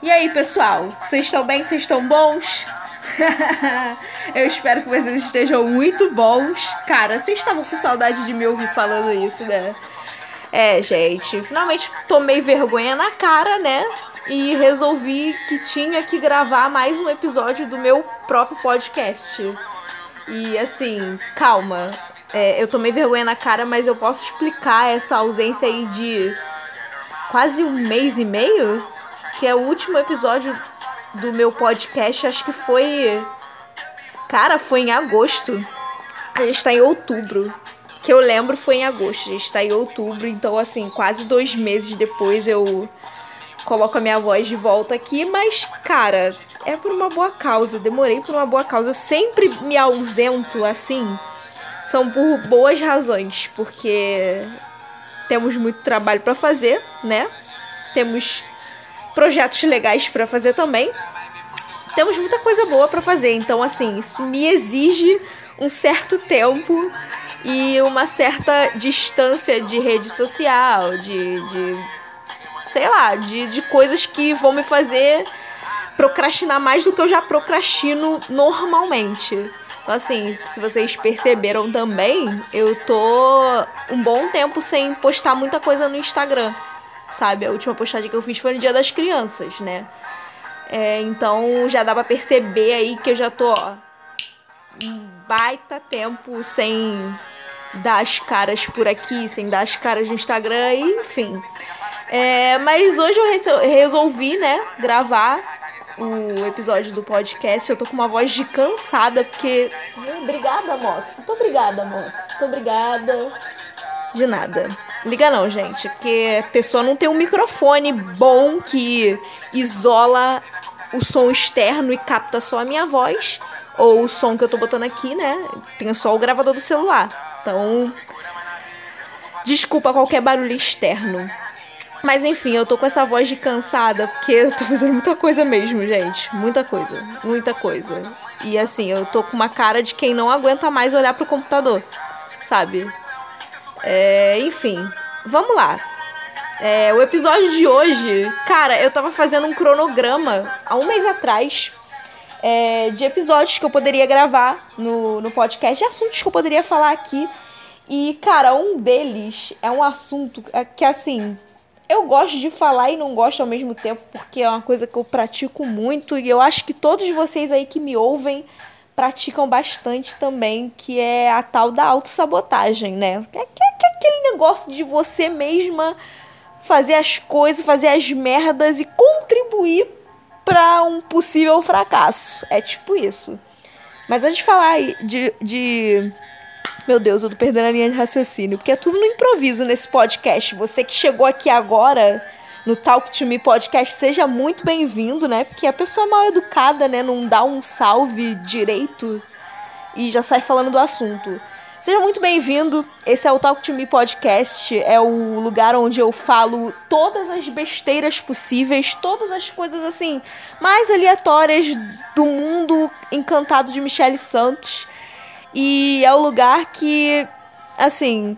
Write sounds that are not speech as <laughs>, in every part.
E aí, pessoal? Vocês estão bem? Vocês estão bons? <laughs> Eu espero que vocês estejam muito bons. Cara, vocês estavam com saudade de me ouvir falando isso, né? É, gente, finalmente tomei vergonha na cara, né? E resolvi que tinha que gravar mais um episódio do meu próprio podcast. E assim, calma. É, eu tomei vergonha na cara, mas eu posso explicar essa ausência aí de quase um mês e meio? Que é o último episódio do meu podcast, acho que foi. Cara, foi em agosto. A gente tá em outubro. Que eu lembro foi em agosto. A gente tá em outubro, então, assim, quase dois meses depois eu coloco a minha voz de volta aqui. Mas, cara, é por uma boa causa. Demorei por uma boa causa. Eu sempre me ausento assim. São por boas razões. Porque temos muito trabalho para fazer, né? Temos projetos legais para fazer também. Temos muita coisa boa para fazer, então assim, isso me exige um certo tempo e uma certa distância de rede social, de, de sei lá, de, de coisas que vão me fazer procrastinar mais do que eu já procrastino normalmente. Então, assim, se vocês perceberam também, eu tô um bom tempo sem postar muita coisa no Instagram sabe? A última postagem que eu fiz foi no Dia das Crianças, né? É, então já dá pra perceber aí que eu já tô, ó, um baita tempo sem dar as caras por aqui, sem dar as caras no Instagram, enfim. É, mas hoje eu resolvi, né, gravar o episódio do podcast. Eu tô com uma voz de cansada, porque. Obrigada, moto. Muito obrigada, moto. Muito obrigada. De nada. Liga não, gente, porque a pessoa não tem um microfone bom que isola o som externo e capta só a minha voz, ou o som que eu tô botando aqui, né? Tem só o gravador do celular. Então, desculpa qualquer barulho externo. Mas enfim, eu tô com essa voz de cansada porque eu tô fazendo muita coisa mesmo, gente. Muita coisa, muita coisa. E assim, eu tô com uma cara de quem não aguenta mais olhar pro computador, sabe? É, enfim, vamos lá. É, o episódio de hoje, cara, eu tava fazendo um cronograma há um mês atrás é, de episódios que eu poderia gravar no, no podcast, de assuntos que eu poderia falar aqui. E, cara, um deles é um assunto que, assim, eu gosto de falar e não gosto ao mesmo tempo, porque é uma coisa que eu pratico muito e eu acho que todos vocês aí que me ouvem praticam bastante também, que é a tal da autossabotagem, né? É, que é, que é aquele negócio de você mesma fazer as coisas, fazer as merdas e contribuir para um possível fracasso. É tipo isso. Mas antes de falar de, de. Meu Deus, eu tô perdendo a linha de raciocínio, porque é tudo no improviso nesse podcast. Você que chegou aqui agora no Talk to Me Podcast, seja muito bem-vindo, né? Porque a pessoa mal educada, né, não dá um salve direito e já sai falando do assunto. Seja muito bem-vindo. Esse é o Talk to Me Podcast, é o lugar onde eu falo todas as besteiras possíveis, todas as coisas assim mais aleatórias do mundo encantado de Michelle Santos. E é o lugar que assim,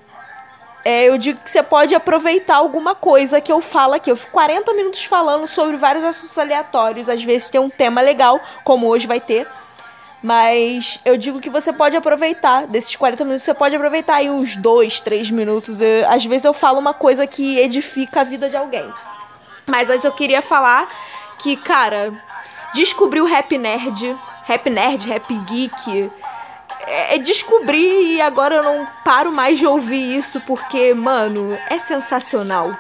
é, eu digo que você pode aproveitar alguma coisa que eu falo aqui. Eu fico 40 minutos falando sobre vários assuntos aleatórios. Às vezes tem um tema legal, como hoje vai ter. Mas eu digo que você pode aproveitar. Desses 40 minutos, você pode aproveitar aí uns 2, 3 minutos. Eu, às vezes eu falo uma coisa que edifica a vida de alguém. Mas antes eu queria falar que, cara, descobri o Rap Nerd. Rap Nerd, Rap Geek é, é descobrir e agora eu não paro mais de ouvir isso porque, mano, é sensacional.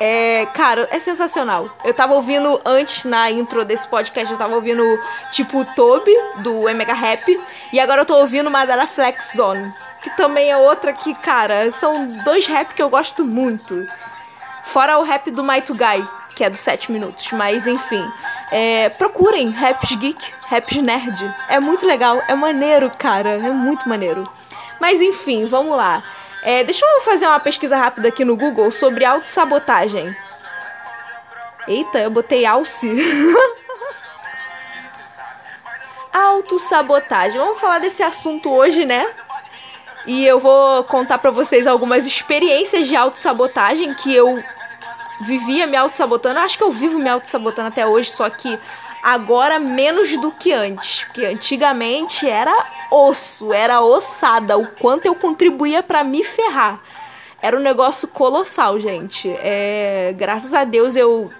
É, cara, é sensacional. Eu tava ouvindo antes na intro desse podcast, eu tava ouvindo tipo o Toby do Mega Rap e agora eu tô ouvindo Madara Flex Zone, que também é outra que, cara, são dois rap que eu gosto muito. Fora o rap do Might Guy, que é dos 7 minutos, mas enfim. É, procurem Raps Geek, Raps Nerd. É muito legal, é maneiro, cara. É muito maneiro. Mas enfim, vamos lá. É, deixa eu fazer uma pesquisa rápida aqui no Google sobre autossabotagem. Eita, eu botei alce. <laughs> autossabotagem. Vamos falar desse assunto hoje, né? E eu vou contar para vocês algumas experiências de autossabotagem que eu vivia me auto-sabotando. Acho que eu vivo me auto-sabotando até hoje, só que agora menos do que antes. Porque antigamente era osso, era ossada. O quanto eu contribuía para me ferrar. Era um negócio colossal, gente. É, graças a Deus eu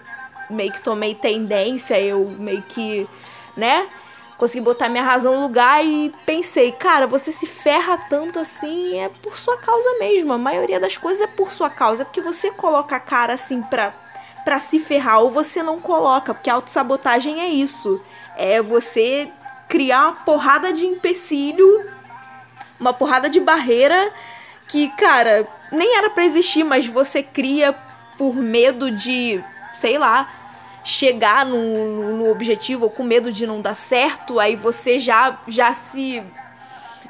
meio que tomei tendência, eu meio que, né? Consegui botar minha razão no lugar e pensei, cara, você se ferra tanto assim é por sua causa mesmo. A maioria das coisas é por sua causa, é porque você coloca a cara assim pra, pra se ferrar ou você não coloca, porque a autossabotagem é isso. É você criar uma porrada de empecilho, uma porrada de barreira que, cara, nem era para existir, mas você cria por medo de, sei lá, chegar no, no objetivo ou com medo de não dar certo, aí você já já se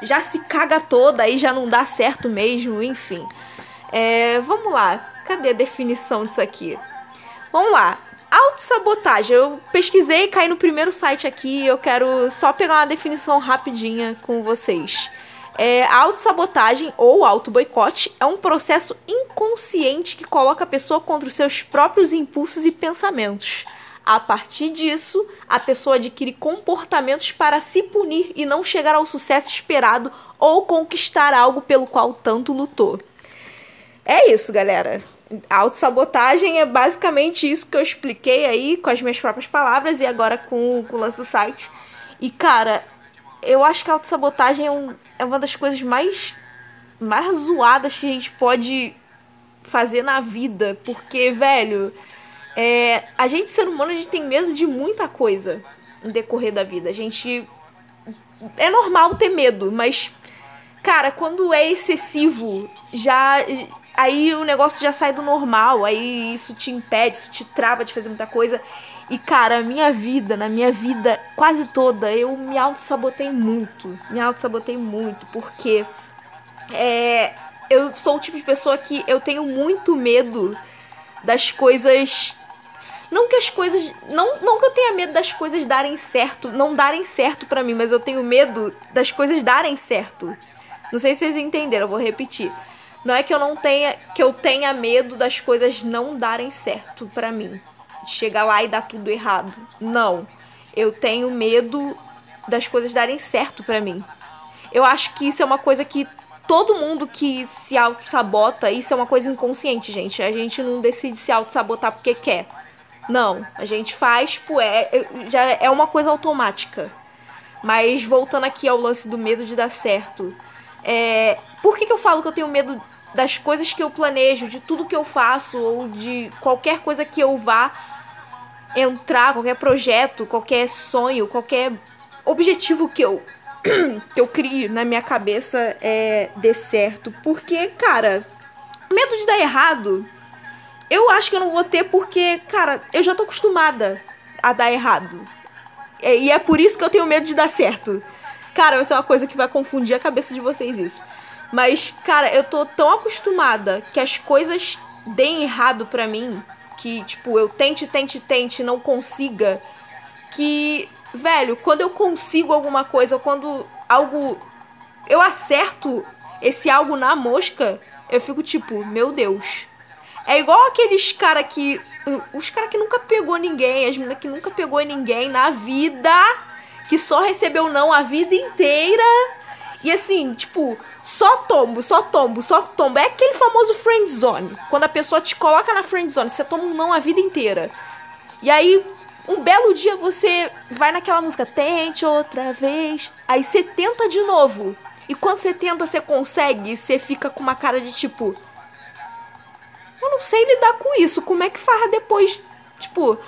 já se caga toda, aí já não dá certo mesmo, enfim. É, vamos lá, cadê a definição disso aqui? Vamos lá. Autossabotagem. Eu pesquisei, caí no primeiro site aqui. Eu quero só pegar uma definição rapidinha com vocês. É, a autossabotagem ou auto-boicote é um processo inconsciente que coloca a pessoa contra os seus próprios impulsos e pensamentos. A partir disso, a pessoa adquire comportamentos para se punir e não chegar ao sucesso esperado ou conquistar algo pelo qual tanto lutou. É isso, galera. A autossabotagem é basicamente isso que eu expliquei aí com as minhas próprias palavras e agora com, com o lance do site. E, cara, eu acho que a autossabotagem é, um, é uma das coisas mais, mais zoadas que a gente pode fazer na vida. Porque, velho, é, a gente, ser humano, a gente tem medo de muita coisa no decorrer da vida. A gente. É normal ter medo, mas, cara, quando é excessivo, já. Aí o negócio já sai do normal, aí isso te impede, isso te trava de fazer muita coisa. E, cara, a minha vida, na minha vida quase toda, eu me auto-sabotei muito. Me auto-sabotei muito, porque é, eu sou o tipo de pessoa que eu tenho muito medo das coisas. Não que as coisas. Não, não que eu tenha medo das coisas darem certo, não darem certo para mim, mas eu tenho medo das coisas darem certo. Não sei se vocês entenderam, eu vou repetir. Não é que eu não tenha que eu tenha medo das coisas não darem certo para mim chegar lá e dar tudo errado. Não. Eu tenho medo das coisas darem certo para mim. Eu acho que isso é uma coisa que todo mundo que se auto-sabota, isso é uma coisa inconsciente, gente. A gente não decide se auto-sabotar porque quer. Não, a gente faz, tipo, é, já é uma coisa automática. Mas voltando aqui ao lance do medo de dar certo. É, por que, que eu falo que eu tenho medo das coisas que eu planejo, de tudo que eu faço, ou de qualquer coisa que eu vá entrar, qualquer projeto, qualquer sonho, qualquer objetivo que eu que eu crie na minha cabeça é dê certo, porque, cara, medo de dar errado, eu acho que eu não vou ter porque, cara, eu já tô acostumada a dar errado. É, e é por isso que eu tenho medo de dar certo. Cara, vai ser uma coisa que vai confundir a cabeça de vocês isso. Mas, cara, eu tô tão acostumada que as coisas deem errado pra mim que, tipo, eu tente, tente, tente, não consiga, que, velho, quando eu consigo alguma coisa, quando algo. Eu acerto esse algo na mosca, eu fico tipo, meu Deus. É igual aqueles cara que. Os cara que nunca pegou ninguém, as meninas que nunca pegou ninguém na vida, que só recebeu não a vida inteira. E assim, tipo, só tombo, só tombo, só tombo. É aquele famoso friend zone. Quando a pessoa te coloca na friend zone, você toma um não a vida inteira. E aí, um belo dia você vai naquela música, tente outra vez. Aí você tenta de novo. E quando você tenta, você consegue, você fica com uma cara de tipo. Eu não sei lidar com isso. Como é que faz depois? Tipo,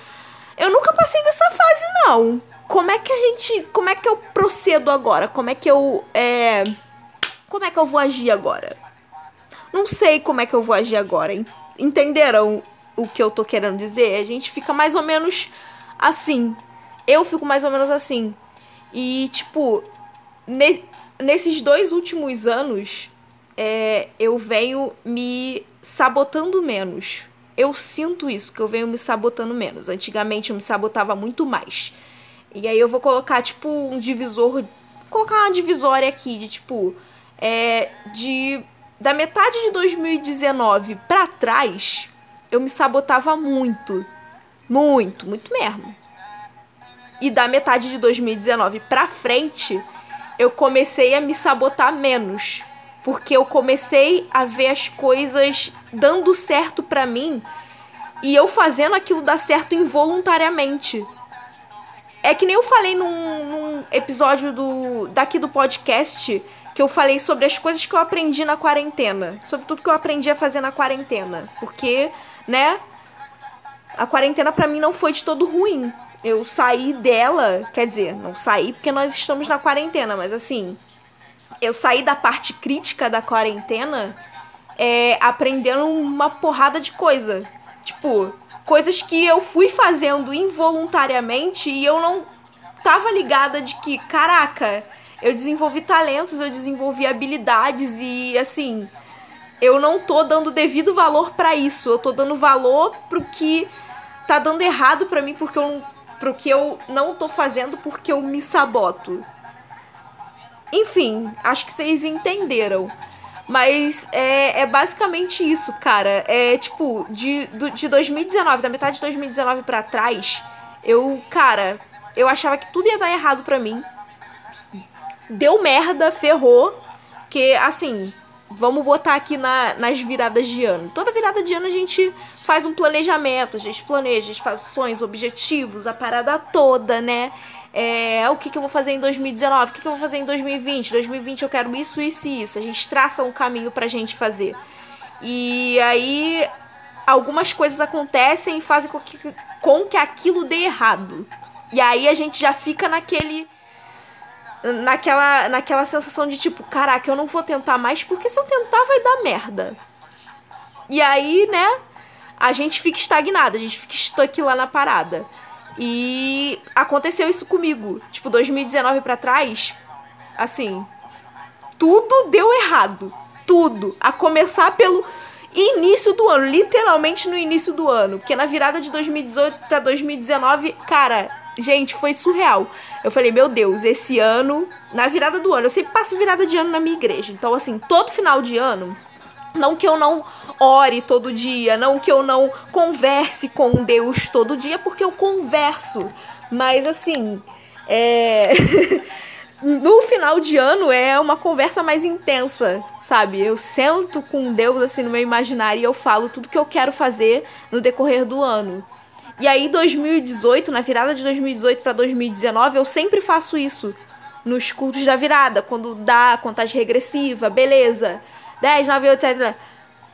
eu nunca passei dessa fase, não. Como é que a gente. Como é que eu procedo agora? Como é que eu. É como é que eu vou agir agora? Não sei como é que eu vou agir agora. Entenderam o que eu tô querendo dizer? A gente fica mais ou menos assim. Eu fico mais ou menos assim. E, tipo, ne nesses dois últimos anos, é, eu venho me sabotando menos. Eu sinto isso, que eu venho me sabotando menos. Antigamente eu me sabotava muito mais. E aí eu vou colocar, tipo, um divisor. Colocar uma divisória aqui de tipo é, de da metade de 2019 para trás, eu me sabotava muito. Muito, muito mesmo. E da metade de 2019 pra frente, eu comecei a me sabotar menos. Porque eu comecei a ver as coisas dando certo pra mim e eu fazendo aquilo dar certo involuntariamente. É que nem eu falei num, num episódio do daqui do podcast que eu falei sobre as coisas que eu aprendi na quarentena, sobre tudo que eu aprendi a fazer na quarentena, porque, né, a quarentena para mim não foi de todo ruim. Eu saí dela, quer dizer, não saí porque nós estamos na quarentena, mas assim, eu saí da parte crítica da quarentena é, aprendendo uma porrada de coisa. Tipo, coisas que eu fui fazendo involuntariamente e eu não tava ligada de que, caraca, eu desenvolvi talentos, eu desenvolvi habilidades e assim, eu não tô dando devido valor para isso. Eu tô dando valor pro que tá dando errado para mim porque eu pro que eu não tô fazendo porque eu me saboto. Enfim, acho que vocês entenderam. Mas é, é basicamente isso, cara. É tipo, de, de 2019, da metade de 2019 para trás, eu, cara, eu achava que tudo ia dar errado pra mim. Deu merda, ferrou. Que, assim, vamos botar aqui na, nas viradas de ano. Toda virada de ano a gente faz um planejamento, a gente planeja, a gente faz sonhos, objetivos, a parada toda, né? É, o que, que eu vou fazer em 2019, o que, que eu vou fazer em 2020. 2020 eu quero isso, isso e isso. A gente traça um caminho pra gente fazer. E aí algumas coisas acontecem e fazem com que, com que aquilo dê errado. E aí a gente já fica naquele naquela, naquela sensação de tipo, caraca, eu não vou tentar mais porque se eu tentar vai dar merda. E aí, né, a gente fica estagnado, a gente fica stuck lá na parada. E aconteceu isso comigo. Tipo, 2019 para trás, assim, tudo deu errado. Tudo. A começar pelo início do ano, literalmente no início do ano. Porque na virada de 2018 para 2019, cara, Gente, foi surreal. Eu falei, meu Deus, esse ano, na virada do ano, eu sempre passo virada de ano na minha igreja. Então, assim, todo final de ano, não que eu não ore todo dia, não que eu não converse com Deus todo dia, porque eu converso. Mas, assim, é. <laughs> no final de ano é uma conversa mais intensa, sabe? Eu sento com Deus assim no meu imaginário e eu falo tudo que eu quero fazer no decorrer do ano. E aí, 2018, na virada de 2018 para 2019, eu sempre faço isso. Nos cultos da virada, quando dá contagem regressiva, beleza. 10, 9, 8, 7,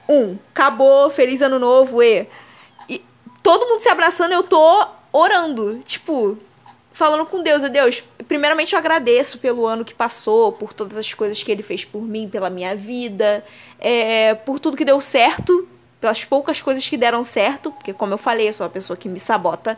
1. Acabou, feliz ano novo, e. E todo mundo se abraçando, eu tô orando. Tipo, falando com Deus. Deus, primeiramente eu agradeço pelo ano que passou, por todas as coisas que ele fez por mim, pela minha vida, é, por tudo que deu certo pelas poucas coisas que deram certo, porque como eu falei, eu sou uma pessoa que me sabota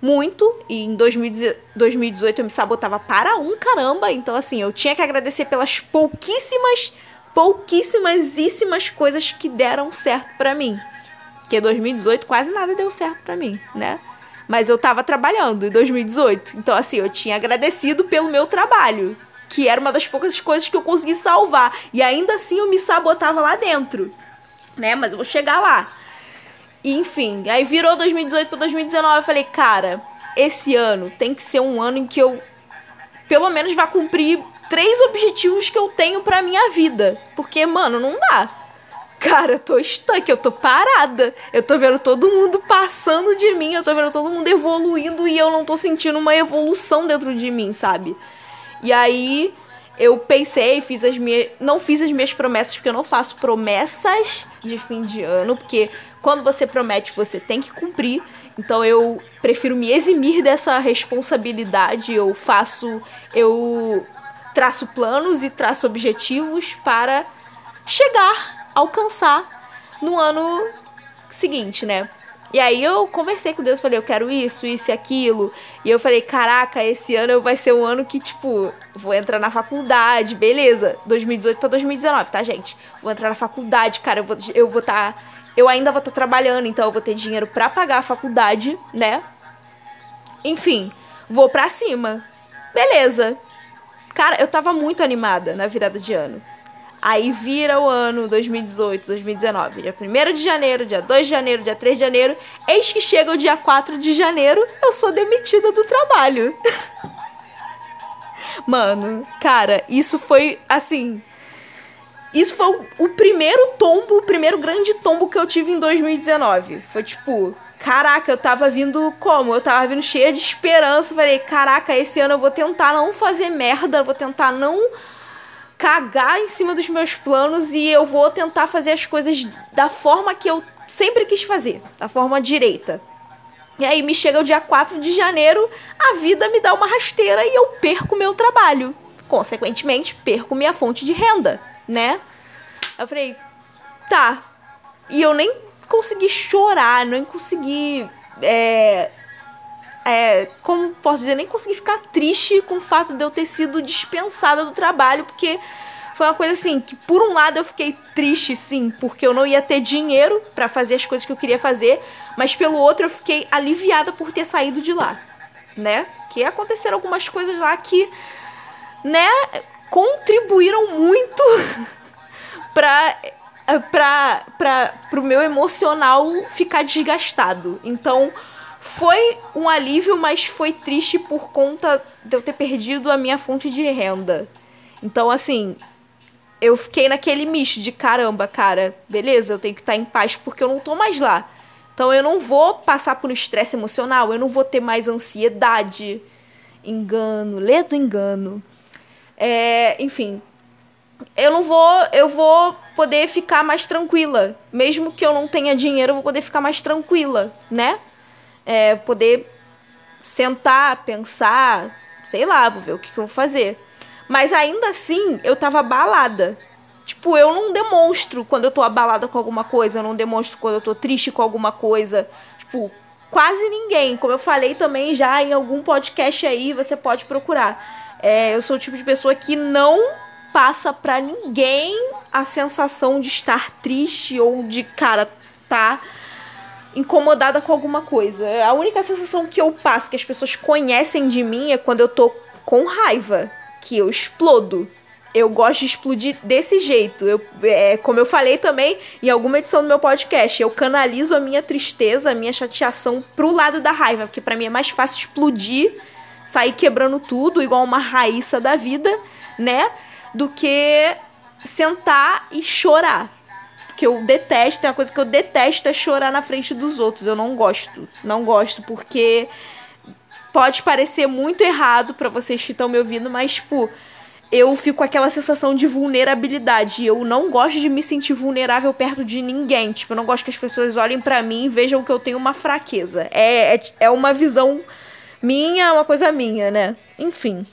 muito e em 2018 eu me sabotava para um caramba, então assim, eu tinha que agradecer pelas pouquíssimas, pouquíssimasíssimas coisas que deram certo para mim. Porque 2018 quase nada deu certo para mim, né? Mas eu tava trabalhando em 2018. Então, assim, eu tinha agradecido pelo meu trabalho. Que era uma das poucas coisas que eu consegui salvar. E ainda assim eu me sabotava lá dentro né? Mas eu vou chegar lá. E, enfim, aí virou 2018 para 2019. Eu falei, cara, esse ano tem que ser um ano em que eu, pelo menos, vá cumprir três objetivos que eu tenho pra minha vida. Porque, mano, não dá. Cara, eu tô stuck, eu tô parada. Eu tô vendo todo mundo passando de mim, eu tô vendo todo mundo evoluindo e eu não tô sentindo uma evolução dentro de mim, sabe? E aí eu pensei, fiz as minhas. Não fiz as minhas promessas, porque eu não faço promessas de fim de ano, porque quando você promete, você tem que cumprir. Então eu prefiro me eximir dessa responsabilidade. Eu faço. Eu traço planos e traço objetivos para chegar, alcançar no ano seguinte, né? E aí eu conversei com Deus, falei, eu quero isso, isso e aquilo. E eu falei, caraca, esse ano vai ser um ano que, tipo, vou entrar na faculdade, beleza. 2018 para 2019, tá, gente? Vou entrar na faculdade, cara, eu vou eu vou estar tá, eu ainda vou estar tá trabalhando, então eu vou ter dinheiro para pagar a faculdade, né? Enfim, vou pra cima. Beleza. Cara, eu tava muito animada na virada de ano. Aí vira o ano 2018, 2019. Dia 1 de janeiro, dia 2 de janeiro, dia 3 de janeiro. Eis que chega o dia 4 de janeiro, eu sou demitida do trabalho. <laughs> Mano, cara, isso foi assim. Isso foi o, primeiro tombo, o primeiro grande tombo que eu tive em 2019. Foi tipo, caraca, eu tava vindo como? Eu tava vindo cheia de esperança. Falei, caraca, esse ano eu vou tentar não fazer merda, vou tentar não cagar em cima dos meus planos e eu vou tentar fazer as coisas da forma que eu sempre quis fazer, da forma direita. E aí me chega o dia 4 de janeiro, a vida me dá uma rasteira e eu perco meu trabalho. Consequentemente, perco minha fonte de renda, né? Eu falei, tá. E eu nem consegui chorar, nem consegui. É, é, como posso dizer, nem consegui ficar triste com o fato de eu ter sido dispensada do trabalho, porque foi uma coisa assim, que por um lado eu fiquei triste, sim, porque eu não ia ter dinheiro para fazer as coisas que eu queria fazer, mas pelo outro eu fiquei aliviada por ter saído de lá, né? Que aconteceram algumas coisas lá que, né, contribuíram muito <laughs> pra para para pro meu emocional ficar desgastado. Então, foi um alívio, mas foi triste por conta de eu ter perdido a minha fonte de renda. Então, assim, eu fiquei naquele misto de caramba, cara, beleza, eu tenho que estar em paz porque eu não tô mais lá. Então eu não vou passar por um estresse emocional, eu não vou ter mais ansiedade, engano, ledo engano. É, enfim, eu não vou, eu vou poder ficar mais tranquila, mesmo que eu não tenha dinheiro, eu vou poder ficar mais tranquila, né? É, poder sentar, pensar, sei lá, vou ver o que, que eu vou fazer. Mas ainda assim, eu tava abalada. Tipo, eu não demonstro quando eu tô abalada com alguma coisa, eu não demonstro quando eu tô triste com alguma coisa. Tipo, quase ninguém. Como eu falei também já em algum podcast aí, você pode procurar. É, eu sou o tipo de pessoa que não passa pra ninguém a sensação de estar triste ou de, cara, tá incomodada com alguma coisa. A única sensação que eu passo, que as pessoas conhecem de mim, é quando eu tô com raiva, que eu explodo. Eu gosto de explodir desse jeito. Eu, é, como eu falei também em alguma edição do meu podcast, eu canalizo a minha tristeza, a minha chateação pro lado da raiva, porque para mim é mais fácil explodir, sair quebrando tudo, igual uma raíça da vida, né? Do que sentar e chorar que eu detesto, é uma coisa que eu detesto é chorar na frente dos outros. Eu não gosto. Não gosto, porque pode parecer muito errado para vocês que estão me ouvindo, mas, tipo, eu fico com aquela sensação de vulnerabilidade. Eu não gosto de me sentir vulnerável perto de ninguém. Tipo, eu não gosto que as pessoas olhem para mim e vejam que eu tenho uma fraqueza. É, é, é uma visão minha, uma coisa minha, né? Enfim.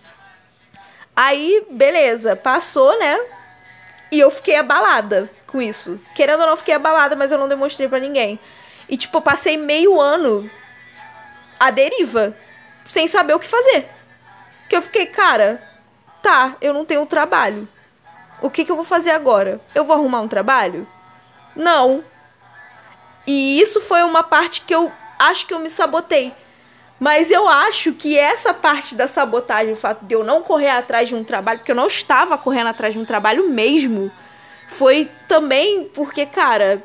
Aí, beleza, passou, né? E eu fiquei abalada com isso. Querendo ou não, fiquei abalada, mas eu não demonstrei para ninguém. E, tipo, passei meio ano à deriva, sem saber o que fazer. Que eu fiquei, cara, tá, eu não tenho trabalho. O que, que eu vou fazer agora? Eu vou arrumar um trabalho? Não. E isso foi uma parte que eu acho que eu me sabotei. Mas eu acho que essa parte da sabotagem, o fato de eu não correr atrás de um trabalho, porque eu não estava correndo atrás de um trabalho mesmo, foi também porque, cara,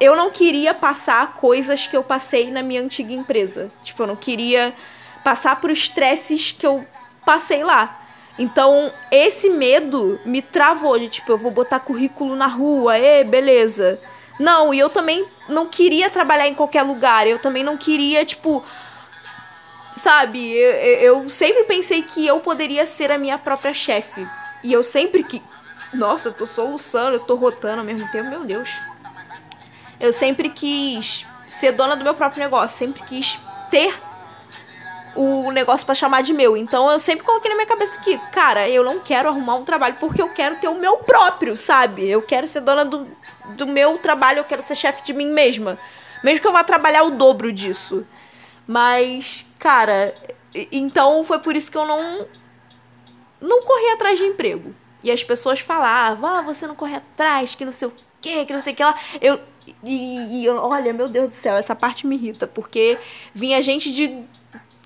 eu não queria passar coisas que eu passei na minha antiga empresa. Tipo, eu não queria passar por estresses que eu passei lá. Então, esse medo me travou de tipo, eu vou botar currículo na rua, e beleza. Não, e eu também não queria trabalhar em qualquer lugar. Eu também não queria, tipo, sabe? Eu, eu sempre pensei que eu poderia ser a minha própria chefe. E eu sempre que nossa, eu tô soluçando, eu tô rotando ao mesmo tempo, meu Deus. Eu sempre quis ser dona do meu próprio negócio, sempre quis ter o negócio para chamar de meu. Então eu sempre coloquei na minha cabeça que, cara, eu não quero arrumar um trabalho porque eu quero ter o meu próprio, sabe? Eu quero ser dona do, do meu trabalho, eu quero ser chefe de mim mesma. Mesmo que eu vá trabalhar o dobro disso. Mas, cara, então foi por isso que eu não não corri atrás de emprego. E as pessoas falavam, ah, você não corre atrás, que não sei o quê, que não sei o que lá. Eu, e, e olha, meu Deus do céu, essa parte me irrita, porque vinha gente de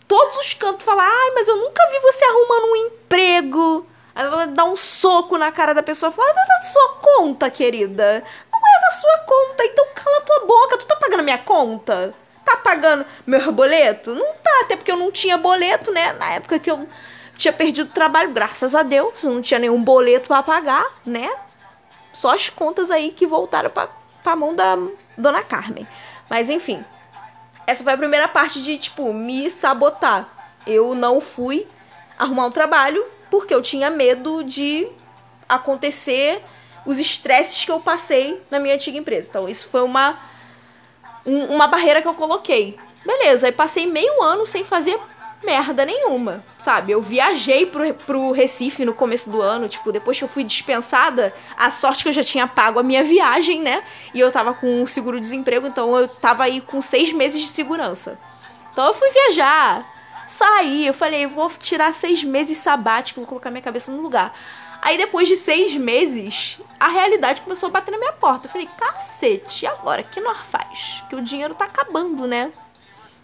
todos os cantos falar, ai, mas eu nunca vi você arrumando um emprego. Aí ela dá um soco na cara da pessoa e fala: Não é da sua conta, querida. Não é da sua conta, então cala tua boca. Tu tá pagando minha conta? Tá pagando meu boleto? Não tá, até porque eu não tinha boleto, né? Na época que eu tinha perdido o trabalho, graças a Deus. Não tinha nenhum boleto para pagar, né? Só as contas aí que voltaram pra, pra mão da dona Carmen. Mas enfim. Essa foi a primeira parte de, tipo, me sabotar. Eu não fui arrumar um trabalho porque eu tinha medo de acontecer os estresses que eu passei na minha antiga empresa. Então, isso foi uma, um, uma barreira que eu coloquei. Beleza, aí passei meio ano sem fazer merda nenhuma, sabe? Eu viajei pro, pro Recife no começo do ano, tipo, depois que eu fui dispensada, a sorte que eu já tinha pago a minha viagem, né? E eu tava com seguro-desemprego, então eu tava aí com seis meses de segurança. Então eu fui viajar, saí, eu falei, vou tirar seis meses sabático, vou colocar minha cabeça no lugar. Aí depois de seis meses, a realidade começou a bater na minha porta. Eu falei, cacete, e agora? Que nós faz? Que o dinheiro tá acabando, né?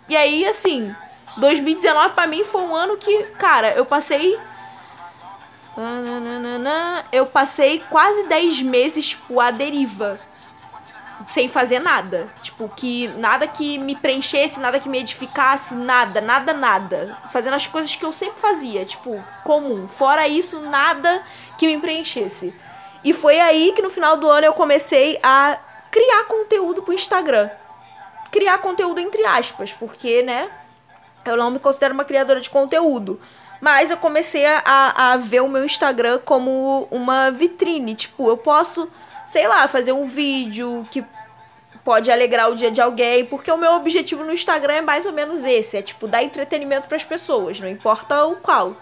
E aí, assim, 2019 para mim foi um ano que, cara, eu passei. Eu passei quase 10 meses, tipo, à deriva. Sem fazer nada. Tipo, que nada que me preenchesse, nada que me edificasse, nada, nada, nada. Fazendo as coisas que eu sempre fazia, tipo, comum. Fora isso, nada que me preenchesse. E foi aí que no final do ano eu comecei a criar conteúdo pro Instagram. Criar conteúdo entre aspas, porque, né, eu não me considero uma criadora de conteúdo. Mas eu comecei a, a ver o meu Instagram como uma vitrine. Tipo, eu posso, sei lá, fazer um vídeo que pode alegrar o dia de alguém, porque o meu objetivo no Instagram é mais ou menos esse, é tipo dar entretenimento para as pessoas, não importa o qual.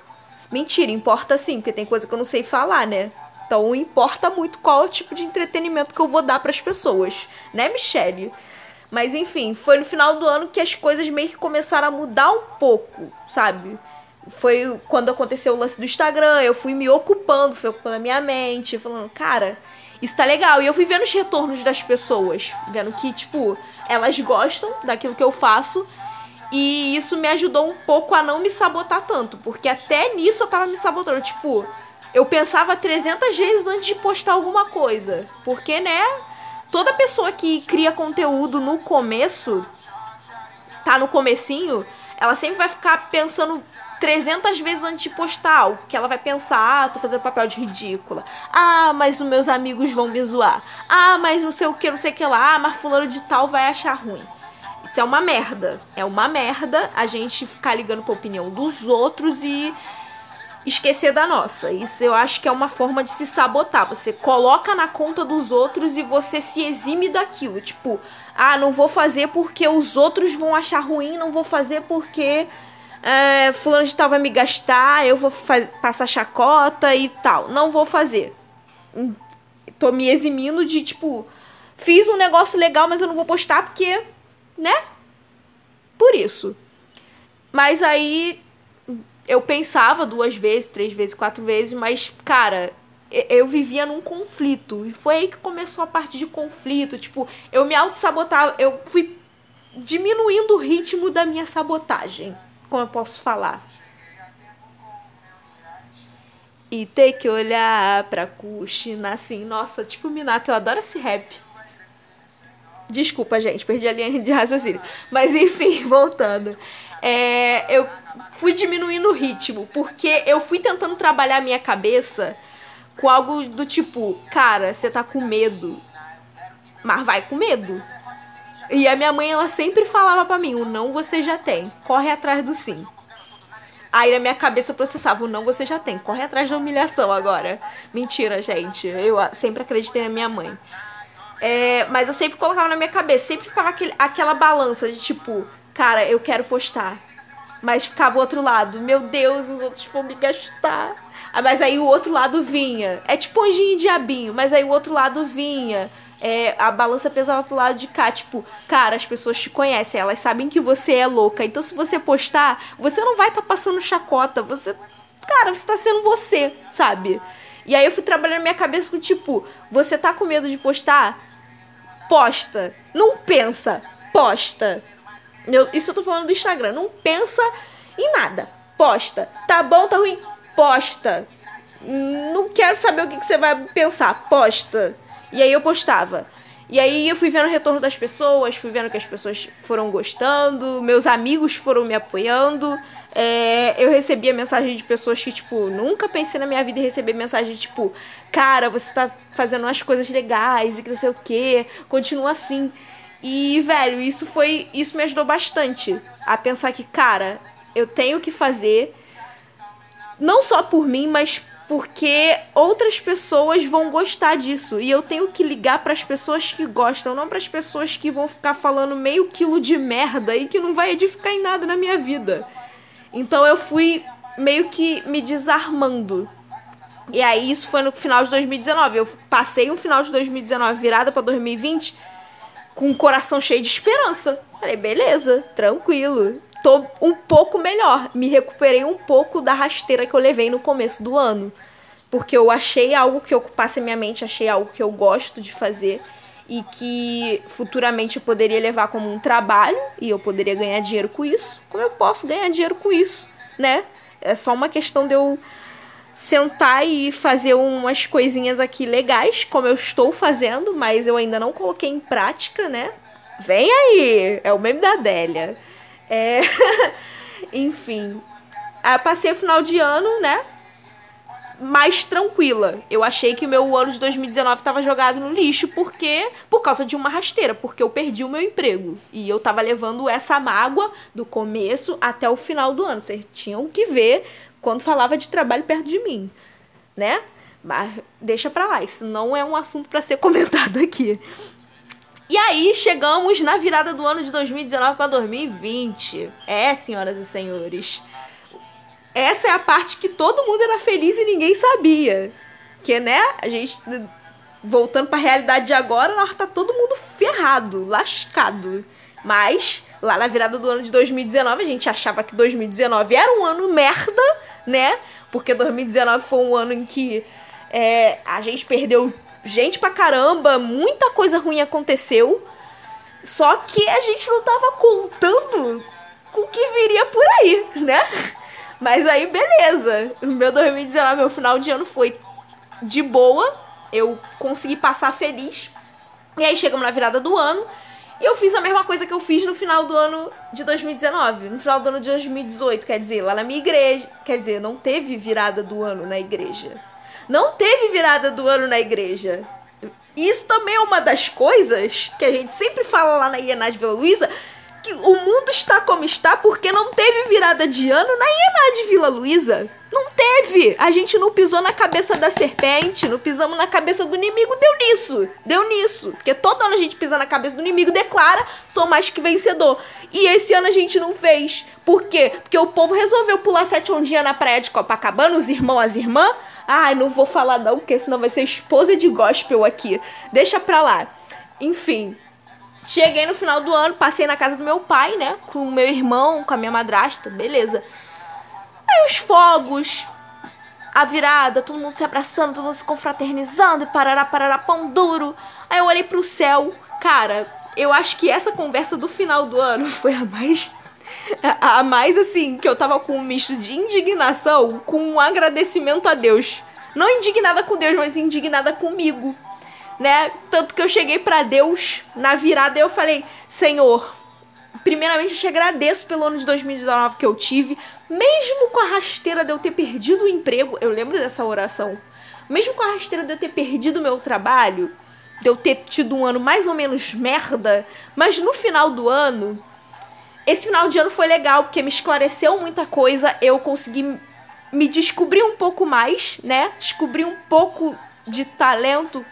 Mentira, importa sim, porque tem coisa que eu não sei falar, né? Então importa muito qual é o tipo de entretenimento que eu vou dar para as pessoas, né, Michelle? Mas enfim, foi no final do ano que as coisas meio que começaram a mudar um pouco, sabe? Foi quando aconteceu o lance do Instagram, eu fui me ocupando, fui ocupando a minha mente, falando, cara, isso tá legal. E eu fui vendo os retornos das pessoas, vendo que, tipo, elas gostam daquilo que eu faço. E isso me ajudou um pouco a não me sabotar tanto, porque até nisso eu tava me sabotando. Tipo, eu pensava 300 vezes antes de postar alguma coisa. Porque, né, toda pessoa que cria conteúdo no começo, tá no comecinho, ela sempre vai ficar pensando 300 vezes antes de postar algo, que ela vai pensar, ah, tô fazendo papel de ridícula. Ah, mas os meus amigos vão me zoar. Ah, mas não sei o que, não sei o que lá. Ah, mas fulano de tal vai achar ruim. Isso é uma merda. É uma merda a gente ficar ligando pra opinião dos outros e esquecer da nossa. Isso eu acho que é uma forma de se sabotar. Você coloca na conta dos outros e você se exime daquilo. Tipo, ah, não vou fazer porque os outros vão achar ruim, não vou fazer porque é, fulano de tal vai me gastar, eu vou passar chacota e tal. Não vou fazer. Hum, tô me eximindo de, tipo, fiz um negócio legal, mas eu não vou postar porque, né? Por isso. Mas aí eu pensava duas vezes, três vezes, quatro vezes, mas, cara, eu vivia num conflito. E foi aí que começou a parte de conflito. Tipo, eu me auto-sabotava, eu fui diminuindo o ritmo da minha sabotagem. Como eu posso falar? E ter que olhar pra Kushina assim, nossa, tipo Minato, eu adoro esse rap. Desculpa, gente, perdi a linha de raciocínio. Mas enfim, <laughs> voltando é, eu fui diminuindo o ritmo, porque eu fui tentando trabalhar minha cabeça com algo do tipo, cara, você tá com medo, mas vai com medo. E a minha mãe, ela sempre falava para mim, o não você já tem, corre atrás do sim. Aí na minha cabeça eu processava, o não você já tem, corre atrás da humilhação agora. Mentira, gente, eu sempre acreditei na minha mãe. É, mas eu sempre colocava na minha cabeça, sempre ficava aquele, aquela balança de tipo, cara, eu quero postar. Mas ficava o outro lado, meu Deus, os outros vão me gastar. Ah, mas aí o outro lado vinha. É tipo anjinho e diabinho, mas aí o outro lado vinha. É, a balança pesava pro lado de cá, tipo, cara, as pessoas te conhecem, elas sabem que você é louca. Então se você postar, você não vai estar tá passando chacota, você, cara, você tá sendo você, sabe? E aí eu fui trabalhando minha cabeça com tipo, você tá com medo de postar? Posta. Não pensa, posta. Eu, isso eu tô falando do Instagram. Não pensa em nada. Posta. Tá bom, tá ruim? Posta. Não quero saber o que, que você vai pensar. Posta. E aí eu postava. E aí eu fui vendo o retorno das pessoas, fui vendo que as pessoas foram gostando, meus amigos foram me apoiando. É, eu recebia mensagem de pessoas que, tipo, nunca pensei na minha vida em receber mensagem tipo, cara, você tá fazendo umas coisas legais e que não sei o que, continua assim. E, velho, isso foi. Isso me ajudou bastante a pensar que, cara, eu tenho que fazer. Não só por mim, mas porque outras pessoas vão gostar disso e eu tenho que ligar para as pessoas que gostam, não para as pessoas que vão ficar falando meio quilo de merda e que não vai edificar em nada na minha vida. Então eu fui meio que me desarmando. E aí isso foi no final de 2019. Eu passei um final de 2019 virada para 2020 com o coração cheio de esperança. Falei, beleza, tranquilo tô um pouco melhor. Me recuperei um pouco da rasteira que eu levei no começo do ano. Porque eu achei algo que ocupasse a minha mente, achei algo que eu gosto de fazer e que futuramente eu poderia levar como um trabalho e eu poderia ganhar dinheiro com isso. Como eu posso ganhar dinheiro com isso, né? É só uma questão de eu sentar e fazer umas coisinhas aqui legais, como eu estou fazendo, mas eu ainda não coloquei em prática, né? Vem aí! É o meme da Adélia. É... <laughs> Enfim. Aí passei o final de ano, né? Mais tranquila. Eu achei que o meu ano de 2019 estava jogado no lixo porque por causa de uma rasteira, porque eu perdi o meu emprego. E eu tava levando essa mágoa do começo até o final do ano. Vocês tinham que ver quando falava de trabalho perto de mim, né? Mas deixa pra lá, isso não é um assunto para ser <laughs> comentado aqui. E aí chegamos na virada do ano de 2019 para 2020. É, senhoras e senhores. Essa é a parte que todo mundo era feliz e ninguém sabia. Que, né, a gente voltando para a realidade de agora, nós tá todo mundo ferrado, lascado. Mas lá na virada do ano de 2019, a gente achava que 2019 era um ano merda, né? Porque 2019 foi um ano em que é, a gente perdeu gente pra caramba, muita coisa ruim aconteceu. Só que a gente não tava contando com o que viria por aí, né? Mas aí, beleza. O meu 2019, meu final de ano foi de boa. Eu consegui passar feliz. E aí chegamos na virada do ano. E eu fiz a mesma coisa que eu fiz no final do ano de 2019. No final do ano de 2018, quer dizer, lá na minha igreja. Quer dizer, não teve virada do ano na igreja não teve virada do ano na igreja. Isso também é uma das coisas que a gente sempre fala lá na IENAD Vila Luísa, que o mundo está como está porque não teve virada de ano na IENAD Vila Luísa. Não teve! A gente não pisou na cabeça da serpente, não pisamos na cabeça do inimigo, deu nisso! Deu nisso! Porque todo ano a gente pisa na cabeça do inimigo, declara, sou mais que vencedor. E esse ano a gente não fez. Por quê? Porque o povo resolveu pular sete ondinhas na praia de Copacabana, os irmãos, as irmãs, Ai, não vou falar não, porque senão vai ser esposa de gospel aqui. Deixa pra lá. Enfim. Cheguei no final do ano, passei na casa do meu pai, né? Com o meu irmão, com a minha madrasta, beleza. Aí os fogos, a virada, todo mundo se abraçando, todo mundo se confraternizando, e parará, parará, pão duro. Aí eu olhei pro céu, cara, eu acho que essa conversa do final do ano <laughs> foi a mais a mais assim, que eu tava com um misto de indignação com um agradecimento a Deus. Não indignada com Deus, mas indignada comigo, né? Tanto que eu cheguei para Deus na virada eu falei: Senhor, primeiramente eu te agradeço pelo ano de 2019 que eu tive, mesmo com a rasteira de eu ter perdido o emprego. Eu lembro dessa oração. Mesmo com a rasteira de eu ter perdido o meu trabalho, de eu ter tido um ano mais ou menos merda, mas no final do ano esse final de ano foi legal porque me esclareceu muita coisa, eu consegui me descobrir um pouco mais, né? Descobrir um pouco de talento,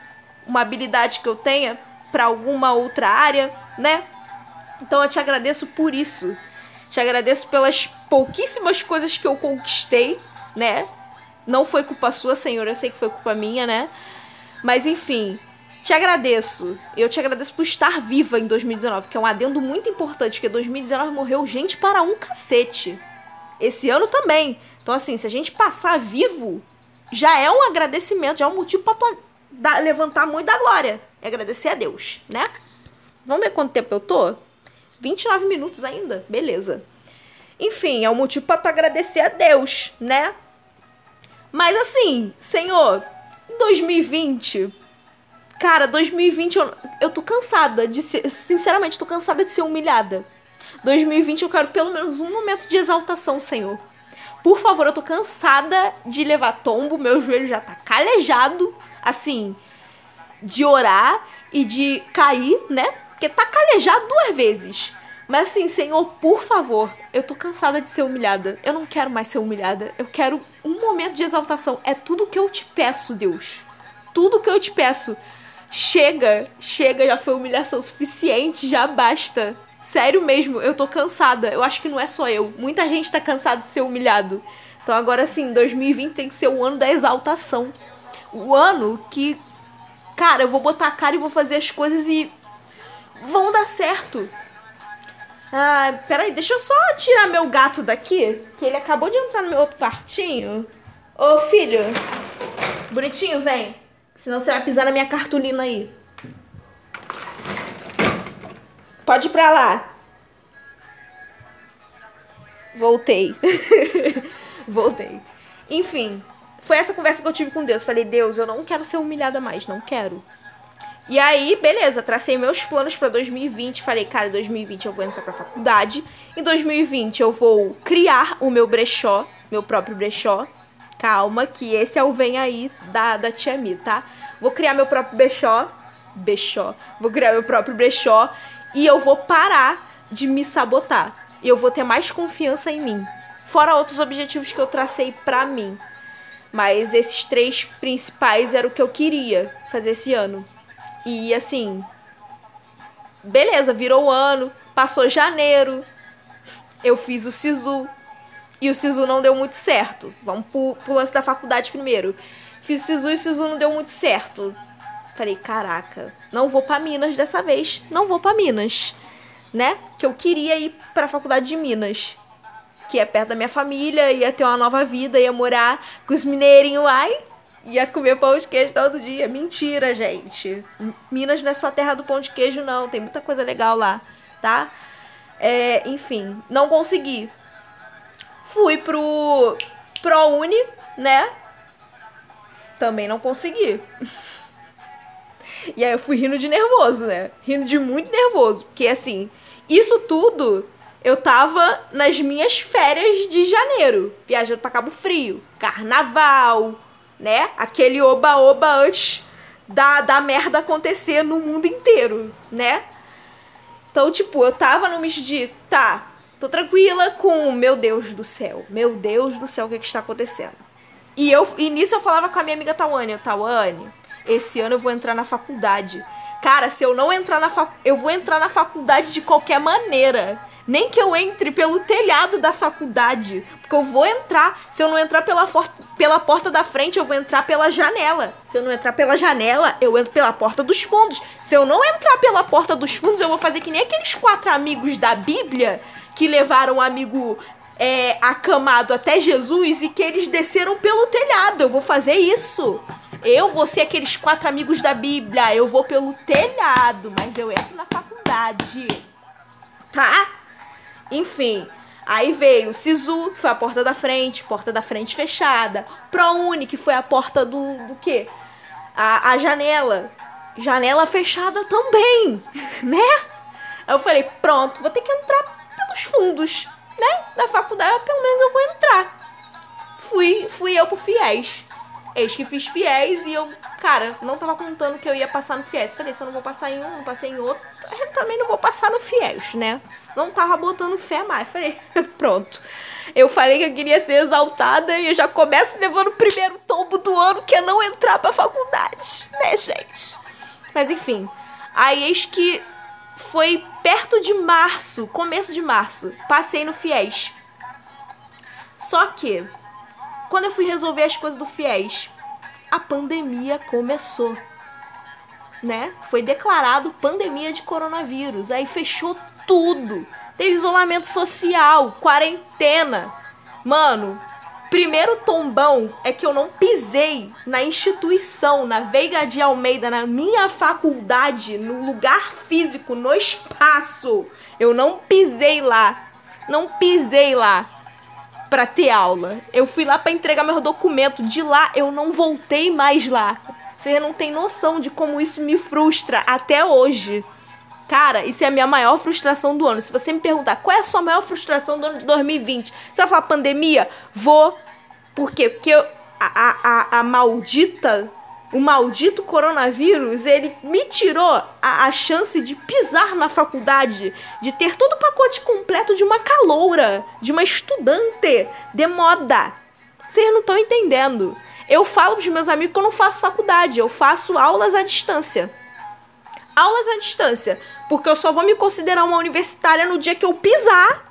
uma habilidade que eu tenha para alguma outra área, né? Então eu te agradeço por isso. Te agradeço pelas pouquíssimas coisas que eu conquistei, né? Não foi culpa sua, Senhor, eu sei que foi culpa minha, né? Mas enfim, te agradeço. Eu te agradeço por estar viva em 2019, que é um adendo muito importante, porque 2019 morreu gente para um cacete. Esse ano também. Então, assim, se a gente passar vivo, já é um agradecimento, já é um motivo pra tu dar, levantar muito da glória. E agradecer a Deus, né? Vamos ver quanto tempo eu tô? 29 minutos ainda? Beleza. Enfim, é um motivo para tu agradecer a Deus, né? Mas assim, Senhor, 2020. Cara, 2020 eu, eu tô cansada de ser. Sinceramente, tô cansada de ser humilhada. 2020 eu quero pelo menos um momento de exaltação, Senhor. Por favor, eu tô cansada de levar tombo, meu joelho já tá calejado, assim, de orar e de cair, né? Porque tá calejado duas vezes. Mas assim, Senhor, por favor, eu tô cansada de ser humilhada. Eu não quero mais ser humilhada. Eu quero um momento de exaltação. É tudo que eu te peço, Deus. Tudo que eu te peço. Chega, chega, já foi humilhação suficiente, já basta. Sério mesmo, eu tô cansada. Eu acho que não é só eu. Muita gente tá cansada de ser humilhado. Então agora sim, 2020 tem que ser o ano da exaltação. O ano que, cara, eu vou botar a cara e vou fazer as coisas e vão dar certo. Ah, peraí, deixa eu só tirar meu gato daqui, que ele acabou de entrar no meu outro quartinho. Ô, filho, bonitinho, vem. Senão você vai pisar na minha cartolina aí. Pode ir pra lá. Voltei. <laughs> Voltei. Enfim, foi essa conversa que eu tive com Deus. Falei, Deus, eu não quero ser humilhada mais, não quero. E aí, beleza, tracei meus planos para 2020. Falei, cara, em 2020 eu vou entrar pra faculdade. Em 2020 eu vou criar o meu brechó, meu próprio brechó. Calma, que esse é o vem aí da, da Tia Mi, tá? Vou criar meu próprio brechó. Brechó. Vou criar meu próprio brechó. E eu vou parar de me sabotar. E eu vou ter mais confiança em mim. Fora outros objetivos que eu tracei pra mim. Mas esses três principais era o que eu queria fazer esse ano. E assim, beleza, virou o ano, passou janeiro, eu fiz o SISU. E o SISU não deu muito certo. Vamos pro, pro lance da faculdade primeiro. Fiz o SISU e o SISU não deu muito certo. Falei, caraca, não vou para Minas dessa vez. Não vou para Minas, né? Que eu queria ir para a faculdade de Minas, que é perto da minha família, ia ter uma nova vida, ia morar com os mineirinhos, ai, ia comer pão de queijo todo dia. Mentira, gente. Minas não é só terra do pão de queijo, não. Tem muita coisa legal lá, tá? É, enfim, não consegui. Fui pro ProUni, né? Também não consegui. <laughs> e aí eu fui rindo de nervoso, né? Rindo de muito nervoso. Porque assim, isso tudo eu tava nas minhas férias de janeiro, viajando para Cabo Frio, carnaval, né? Aquele oba-oba antes da, da merda acontecer no mundo inteiro, né? Então, tipo, eu tava no misto de, tá, tô tranquila com, meu Deus do céu, meu Deus do céu, o que, é que está acontecendo? E, eu, e nisso eu falava com a minha amiga Tawane, Tawane, esse ano eu vou entrar na faculdade. Cara, se eu não entrar na faculdade, eu vou entrar na faculdade de qualquer maneira. Nem que eu entre pelo telhado da faculdade. Porque eu vou entrar. Se eu não entrar pela, pela porta da frente, eu vou entrar pela janela. Se eu não entrar pela janela, eu entro pela porta dos fundos. Se eu não entrar pela porta dos fundos, eu vou fazer que nem aqueles quatro amigos da Bíblia que levaram o amigo é, acamado até Jesus e que eles desceram pelo telhado. Eu vou fazer isso. Eu vou ser aqueles quatro amigos da Bíblia. Eu vou pelo telhado, mas eu entro na faculdade. Tá? Enfim, aí veio o Sisu, que foi a porta da frente, porta da frente fechada. ProUni, que foi a porta do, do quê? A, a janela. Janela fechada também, <laughs> né? Aí eu falei, pronto, vou ter que entrar pelos fundos, né? Da faculdade, pelo menos eu vou entrar. Fui, fui eu pro FIES. Eis que fiz fiéis e eu, cara, não tava contando que eu ia passar no fiéis. Falei, se eu não vou passar em um, não passei em outro, eu também não vou passar no fiéis, né? Não tava botando fé mais. Falei, <laughs> pronto. Eu falei que eu queria ser exaltada e eu já começo levando o primeiro tombo do ano, que é não entrar pra faculdade, né, gente? Mas enfim, aí eis que foi perto de março, começo de março, passei no fiéis. Só que quando eu fui resolver as coisas do FIES, a pandemia começou. Né? Foi declarado pandemia de coronavírus. Aí fechou tudo. Teve isolamento social, quarentena. Mano, primeiro tombão é que eu não pisei na instituição, na Veiga de Almeida, na minha faculdade, no lugar físico, no espaço. Eu não pisei lá. Não pisei lá. pra ter aula. Eu fui lá para entregar meu documento. De lá eu não voltei mais lá. Você não tem noção de como isso me frustra até hoje. Cara, isso é a minha maior frustração do ano. Se você me perguntar qual é a sua maior frustração do ano de 2020, você vai falar pandemia? Vou. Por quê? Porque eu, a, a, a maldita o maldito coronavírus, ele me tirou a, a, chance de pisar na faculdade, de ter todo o pacote completo de uma caloura, de uma estudante de moda. Vocês não estão entendendo. Eu falo pros meus amigos que eu não faço faculdade, eu faço aulas à distância. Aulas à distância, porque eu só vou me considerar uma universitária no dia que eu pisar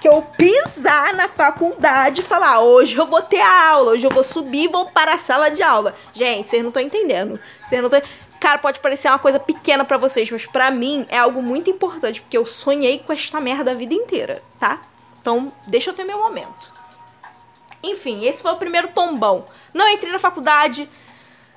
que eu pisar na faculdade e falar, hoje eu vou ter aula, hoje eu vou subir e vou para a sala de aula. Gente, vocês não estão entendendo. Vocês não estão... Cara, pode parecer uma coisa pequena para vocês, mas para mim é algo muito importante, porque eu sonhei com esta merda a vida inteira, tá? Então, deixa eu ter meu momento. Enfim, esse foi o primeiro tombão. Não entrei na faculdade,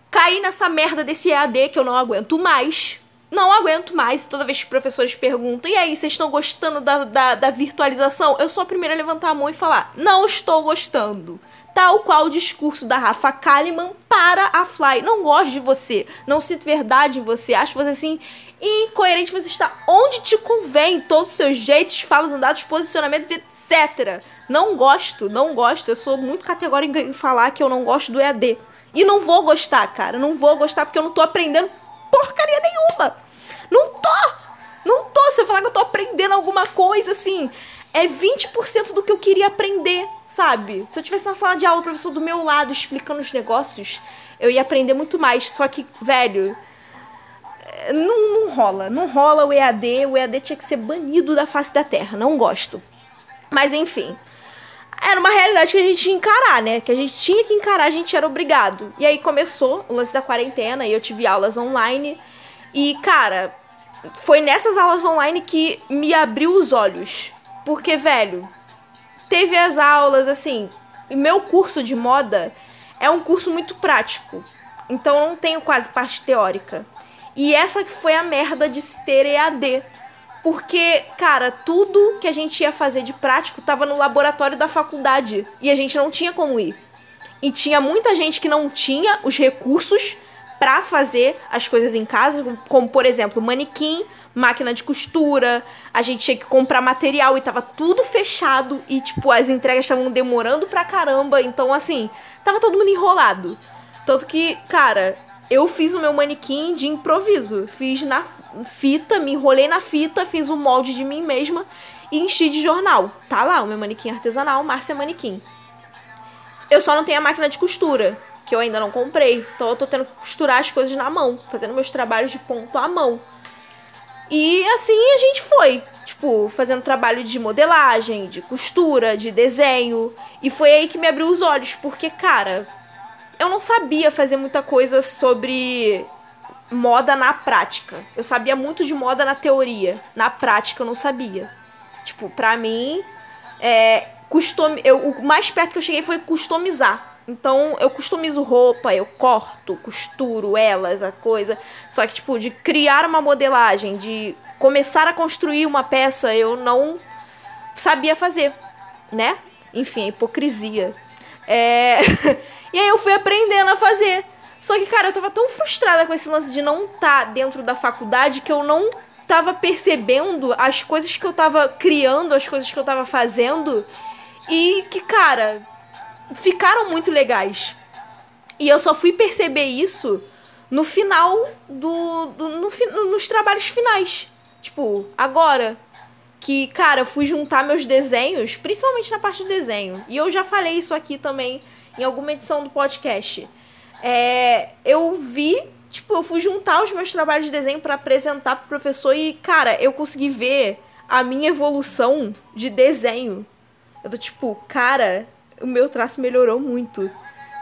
caí nessa merda desse EAD que eu não aguento mais não aguento mais. Toda vez que os professores perguntam, e aí, vocês estão gostando da, da, da, virtualização? Eu sou a primeira a levantar a mão e falar, não estou gostando. Tal qual o discurso da Rafa Kalimann para a Fly. Não gosto de você, não sinto verdade em você, acho você assim incoerente, você está onde te convém, todos os seus jeitos, falas, andados, posicionamentos, etc. Não gosto, não gosto. Eu sou muito categórica em falar que eu não gosto do EAD. E não vou gostar, cara. Não vou gostar porque eu não tô aprendendo porcaria nenhuma. Não tô! Não tô! Eu falar que eu tô aprendendo alguma coisa, assim, é 20% do que eu queria aprender, sabe? Se eu tivesse na sala de aula, o professor do meu lado explicando os negócios, eu ia aprender muito mais. Só que, velho, não, não rola. Não rola o EAD. O EAD tinha que ser banido da face da terra. Não gosto. Mas, enfim era uma realidade que a gente tinha que encarar, né? Que a gente tinha que encarar, a gente era obrigado. E aí começou o lance da quarentena e eu tive aulas online. E, cara, foi nessas aulas online que me abriu os olhos. Porque, velho, teve as aulas, assim. Meu curso de moda é um curso muito prático. Então eu não tenho quase parte teórica. E essa que foi a merda de ter EAD porque, cara, tudo que a gente ia fazer de prático tava no laboratório da faculdade. E a gente não tinha como ir. E tinha muita gente que não tinha os recursos para fazer as coisas em casa, como por exemplo, manequim, máquina de costura, a gente tinha que comprar material e tava tudo fechado. E tipo as entregas estavam demorando pra caramba, então assim, tava todo mundo enrolado. Tanto que, cara, eu fiz o meu manequim de improviso, fiz na fita, me enrolei na fita, fiz um molde de mim mesma e enchi de jornal. Tá lá o meu manequim artesanal, Márcia Manequim. Eu só não tenho a máquina de costura, que eu ainda não comprei. Então eu tô tendo que costurar as coisas na mão, fazendo meus trabalhos de ponto à mão. E assim a gente foi, tipo, fazendo trabalho de modelagem, de costura, de desenho. E foi aí que me abriu os olhos, porque, cara, eu não sabia fazer muita coisa sobre moda na prática. Eu sabia muito de moda na teoria. Na prática eu não sabia. Tipo, pra mim, é, custom... eu, o mais perto que eu cheguei foi customizar. Então eu customizo roupa, eu corto, costuro elas, a coisa. Só que, tipo, de criar uma modelagem, de começar a construir uma peça, eu não sabia fazer, né? Enfim, hipocrisia. É... <laughs> e aí eu fui aprendendo a fazer. Só que, cara, eu tava tão frustrada com esse lance de não estar tá dentro da faculdade que eu não tava percebendo as coisas que eu tava criando, as coisas que eu tava fazendo. E que, cara, ficaram muito legais. E eu só fui perceber isso no final do. do no, nos trabalhos finais. Tipo, agora. Que, cara, eu fui juntar meus desenhos, principalmente na parte do desenho. E eu já falei isso aqui também em alguma edição do podcast é, eu vi, tipo, eu fui juntar os meus trabalhos de desenho para apresentar pro professor e, cara, eu consegui ver a minha evolução de desenho. Eu tô tipo, cara, o meu traço melhorou muito.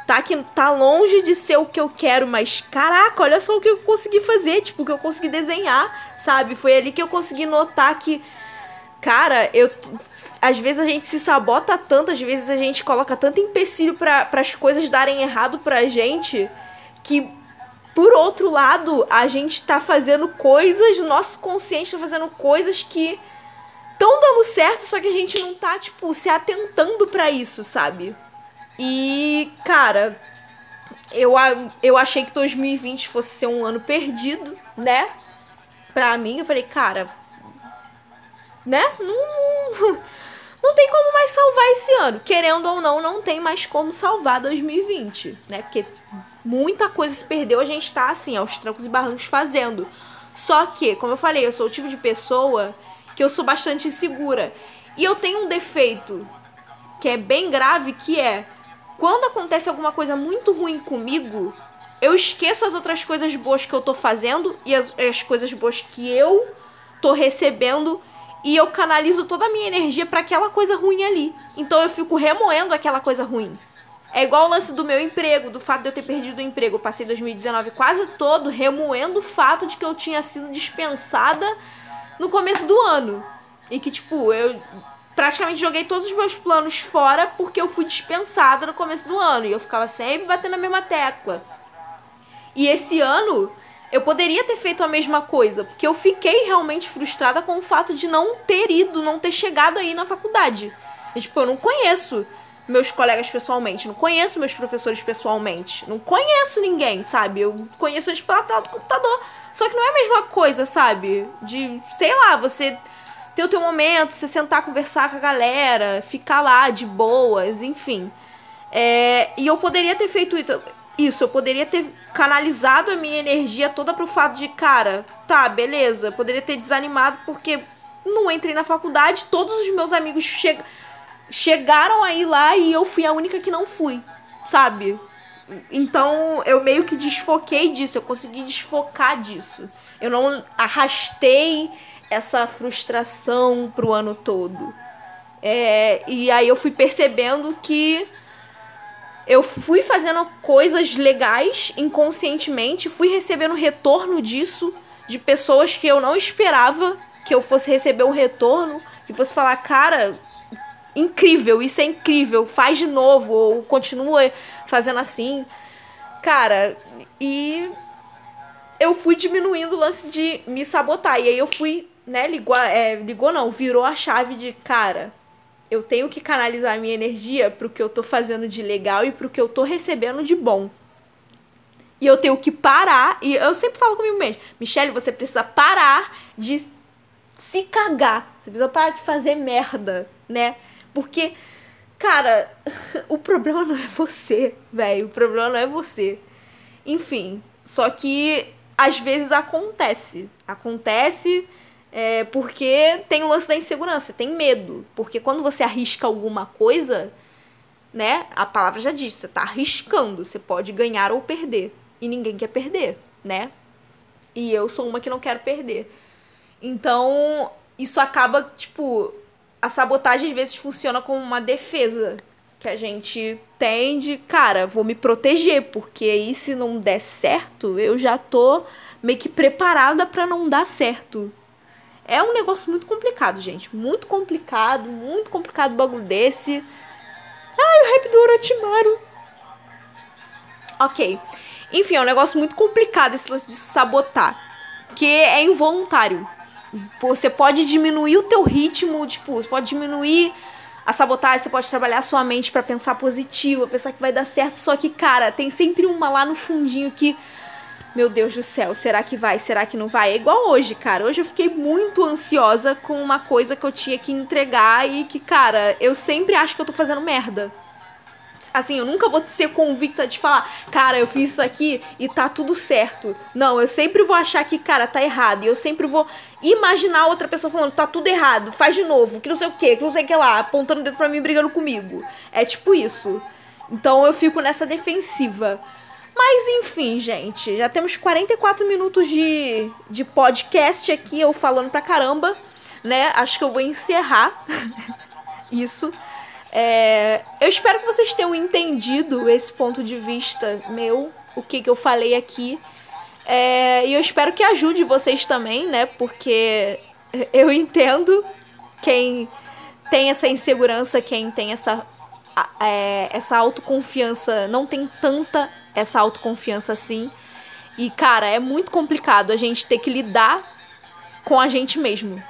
Tá que tá longe de ser o que eu quero, mas caraca, olha só o que eu consegui fazer, tipo, o que eu consegui desenhar, sabe? Foi ali que eu consegui notar que cara, eu às vezes a gente se sabota tanto, às vezes a gente coloca tanto empecilho para as coisas darem errado pra gente, que por outro lado, a gente tá fazendo coisas, nosso consciente tá fazendo coisas que tão dando certo, só que a gente não tá, tipo, se atentando para isso, sabe? E, cara, eu, eu achei que 2020 fosse ser um ano perdido, né? Pra mim, eu falei, cara, né? Não, <laughs> não tem como mais salvar esse ano. Querendo ou não, não tem mais como salvar 2020, né? Porque muita coisa se perdeu, a gente tá assim, aos trancos e barrancos fazendo. Só que, como eu falei, eu sou o tipo de pessoa que eu sou bastante insegura. E eu tenho um defeito que é bem grave, que é quando acontece alguma coisa muito ruim comigo, eu esqueço as outras coisas boas que eu tô fazendo e as, as coisas boas que eu tô recebendo e eu canalizo toda a minha energia para aquela coisa ruim ali. Então eu fico remoendo aquela coisa ruim. É igual o lance do meu emprego, do fato de eu ter perdido o emprego. Eu passei 2019 quase todo remoendo o fato de que eu tinha sido dispensada no começo do ano. E que, tipo, eu praticamente joguei todos os meus planos fora porque eu fui dispensada no começo do ano. E eu ficava sempre batendo a mesma tecla. E esse ano eu poderia ter feito a mesma coisa, porque eu fiquei realmente frustrada com o fato de não ter ido, não ter chegado aí na faculdade. E, tipo, eu não conheço meus colegas pessoalmente, não conheço meus professores pessoalmente, não conheço ninguém, sabe? Eu conheço eles pela tela do computador. Só que não é a mesma coisa, sabe? De, sei lá, você ter o teu momento, você sentar, conversar com a galera, ficar lá de boas, enfim. É, e eu poderia ter feito isso, eu poderia ter canalizado a minha energia toda pro fato de, cara, tá, beleza, eu poderia ter desanimado porque não entrei na faculdade, todos os meus amigos che chegaram aí lá e eu fui a única que não fui, sabe? Então eu meio que desfoquei disso, eu consegui desfocar disso. Eu não arrastei essa frustração pro ano todo. É, e aí eu fui percebendo que eu fui fazendo coisas legais inconscientemente, fui recebendo retorno disso de pessoas que eu não esperava que eu fosse receber um retorno, que fosse falar, cara, incrível, isso é incrível, faz de novo, ou continua fazendo assim. Cara, e eu fui diminuindo o lance de me sabotar. E aí eu fui, né, ligou, é, ligou não, virou a chave de, cara, eu tenho que canalizar a minha energia pro que eu tô fazendo de legal e pro que eu tô recebendo de bom. E eu tenho que parar, e eu sempre falo comigo mesmo, Michelle, você precisa parar de se cagar. Você precisa parar de fazer merda, né? Porque, cara, <laughs> o problema não é você, velho. O problema não é você. Enfim, só que às vezes acontece. Acontece é, porque tem o lance da insegurança, tem medo. Porque quando você arrisca alguma coisa, né? A palavra já diz, você tá arriscando. Você pode ganhar ou perder. E ninguém quer perder, né? E eu sou uma que não quero perder. Então, isso acaba, tipo, a sabotagem às vezes funciona como uma defesa que a gente tem de, cara, vou me proteger, porque aí se não der certo, eu já tô meio que preparada para não dar certo. É um negócio muito complicado, gente. Muito complicado, muito complicado o bagulho desse. Ai, o rap do Orochimaru. Ok. Enfim, é um negócio muito complicado esse lance de sabotar. Que é involuntário. Você pode diminuir o teu ritmo, tipo, você pode diminuir a sabotagem, você pode trabalhar a sua mente para pensar positivo, pensar que vai dar certo, só que, cara, tem sempre uma lá no fundinho que meu Deus do céu, será que vai? Será que não vai? É igual hoje, cara. Hoje eu fiquei muito ansiosa com uma coisa que eu tinha que entregar e que, cara, eu sempre acho que eu tô fazendo merda. Assim, eu nunca vou ser convicta de falar, cara, eu fiz isso aqui e tá tudo certo. Não, eu sempre vou achar que, cara, tá errado. E eu sempre vou imaginar outra pessoa falando, tá tudo errado, faz de novo, que não sei o que, que não sei o que lá, apontando o dedo pra mim brigando comigo. É tipo isso. Então eu fico nessa defensiva. Mas enfim, gente, já temos 44 minutos de, de podcast aqui, eu falando pra caramba, né? Acho que eu vou encerrar <laughs> isso. É, eu espero que vocês tenham entendido esse ponto de vista meu, o que, que eu falei aqui. É, e eu espero que ajude vocês também, né? Porque <laughs> eu entendo quem tem essa insegurança, quem tem essa, é, essa autoconfiança, não tem tanta essa autoconfiança assim. E, cara, é muito complicado a gente ter que lidar com a gente mesmo.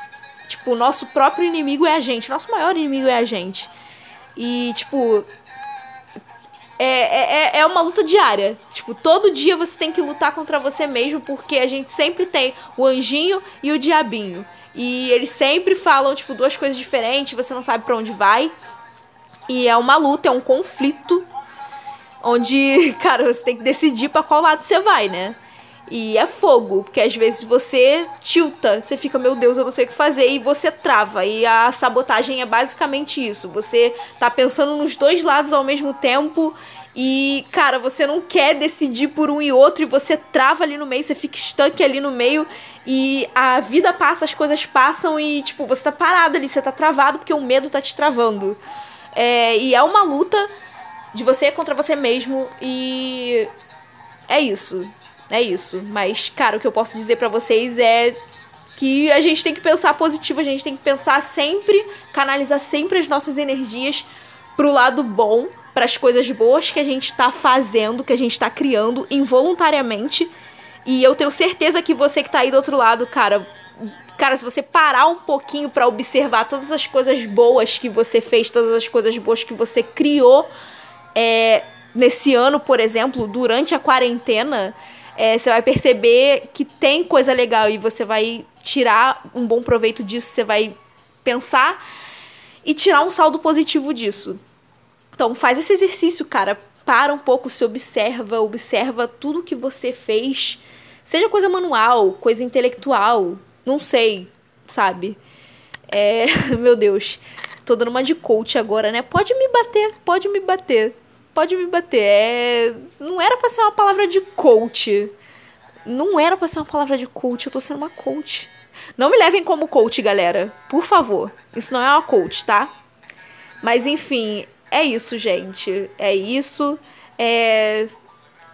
Tipo, o nosso próprio inimigo é a gente. Nosso maior inimigo é a gente. E, tipo. É, é, é, é uma luta diária. Tipo, todo dia você tem que lutar contra você mesmo, porque a gente sempre tem o anjinho e o diabinho. E eles sempre falam, tipo, duas coisas diferentes, você não sabe para onde vai. E é uma luta, é um conflito. Onde, <laughs> cara, você tem que decidir para qual lado você vai, né? E é fogo, porque às vezes você tilta, você fica, meu Deus, eu não sei o que fazer, e você trava. E a sabotagem é basicamente isso. Você tá pensando nos dois lados ao mesmo tempo. E, cara, você não quer decidir por um e outro, e você trava ali no meio, você fica estanque ali no meio, e a vida passa, as coisas passam, e, tipo, você tá parado ali, você tá travado porque o medo tá te travando. É, e é uma luta de você contra você mesmo, e. É isso. É isso. Mas, cara, o que eu posso dizer para vocês é que a gente tem que pensar positivo, a gente tem que pensar sempre, canalizar sempre as nossas energias pro lado bom, para as coisas boas que a gente tá fazendo, que a gente tá criando involuntariamente. E eu tenho certeza que você que tá aí do outro lado, cara, cara, se você parar um pouquinho para observar todas as coisas boas que você fez, todas as coisas boas que você criou, é, nesse ano, por exemplo, durante a quarentena, é, você vai perceber que tem coisa legal e você vai tirar um bom proveito disso, você vai pensar e tirar um saldo positivo disso. Então faz esse exercício, cara. Para um pouco, se observa, observa tudo que você fez. Seja coisa manual, coisa intelectual, não sei, sabe? É, <laughs> meu Deus, tô dando uma de coach agora, né? Pode me bater, pode me bater pode me bater. É... Não era pra ser uma palavra de coach. Não era pra ser uma palavra de coach, eu tô sendo uma coach. Não me levem como coach, galera. Por favor. Isso não é uma coach, tá? Mas enfim, é isso, gente. É isso. É...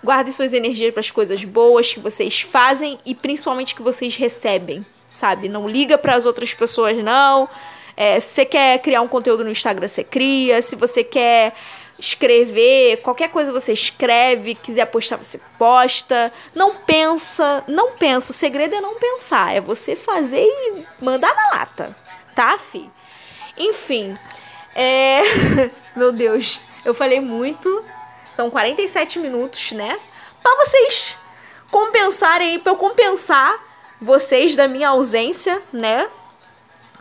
Guardem suas energias para as coisas boas que vocês fazem e principalmente que vocês recebem, sabe? Não liga para as outras pessoas, não. É, se você quer criar um conteúdo no Instagram, você cria. Se você quer escrever, qualquer coisa você escreve, quiser postar, você posta. Não pensa, não pensa. O segredo é não pensar, é você fazer e mandar na lata, tá, fi? Enfim, é. <laughs> Meu Deus, eu falei muito. São 47 minutos, né? Pra vocês compensarem, pra eu compensar vocês da minha ausência, né?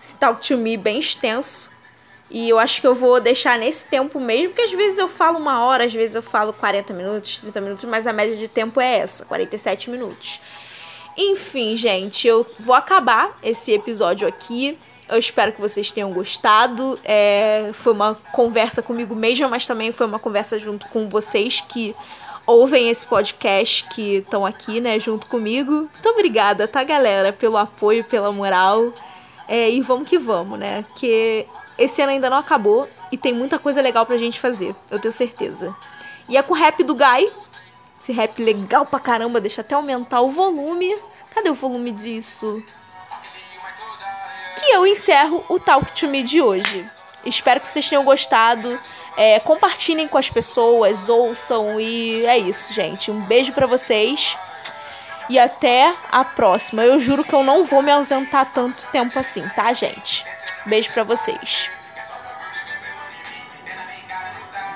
Esse Talk to Me bem extenso. E eu acho que eu vou deixar nesse tempo mesmo, porque às vezes eu falo uma hora, às vezes eu falo 40 minutos, 30 minutos, mas a média de tempo é essa, 47 minutos. Enfim, gente, eu vou acabar esse episódio aqui. Eu espero que vocês tenham gostado. É, foi uma conversa comigo mesma, mas também foi uma conversa junto com vocês que ouvem esse podcast, que estão aqui, né, junto comigo. Muito obrigada, tá, galera, pelo apoio, pela moral. É, e vamos que vamos, né? Que esse ano ainda não acabou e tem muita coisa legal pra gente fazer, eu tenho certeza. E é com o rap do Guy. Esse rap legal pra caramba, deixa até aumentar o volume. Cadê o volume disso? Que eu encerro o Talk to Me de hoje. Espero que vocês tenham gostado. É, compartilhem com as pessoas, ouçam e é isso, gente. Um beijo para vocês e até a próxima. Eu juro que eu não vou me ausentar tanto tempo assim, tá, gente? Beijo para vocês.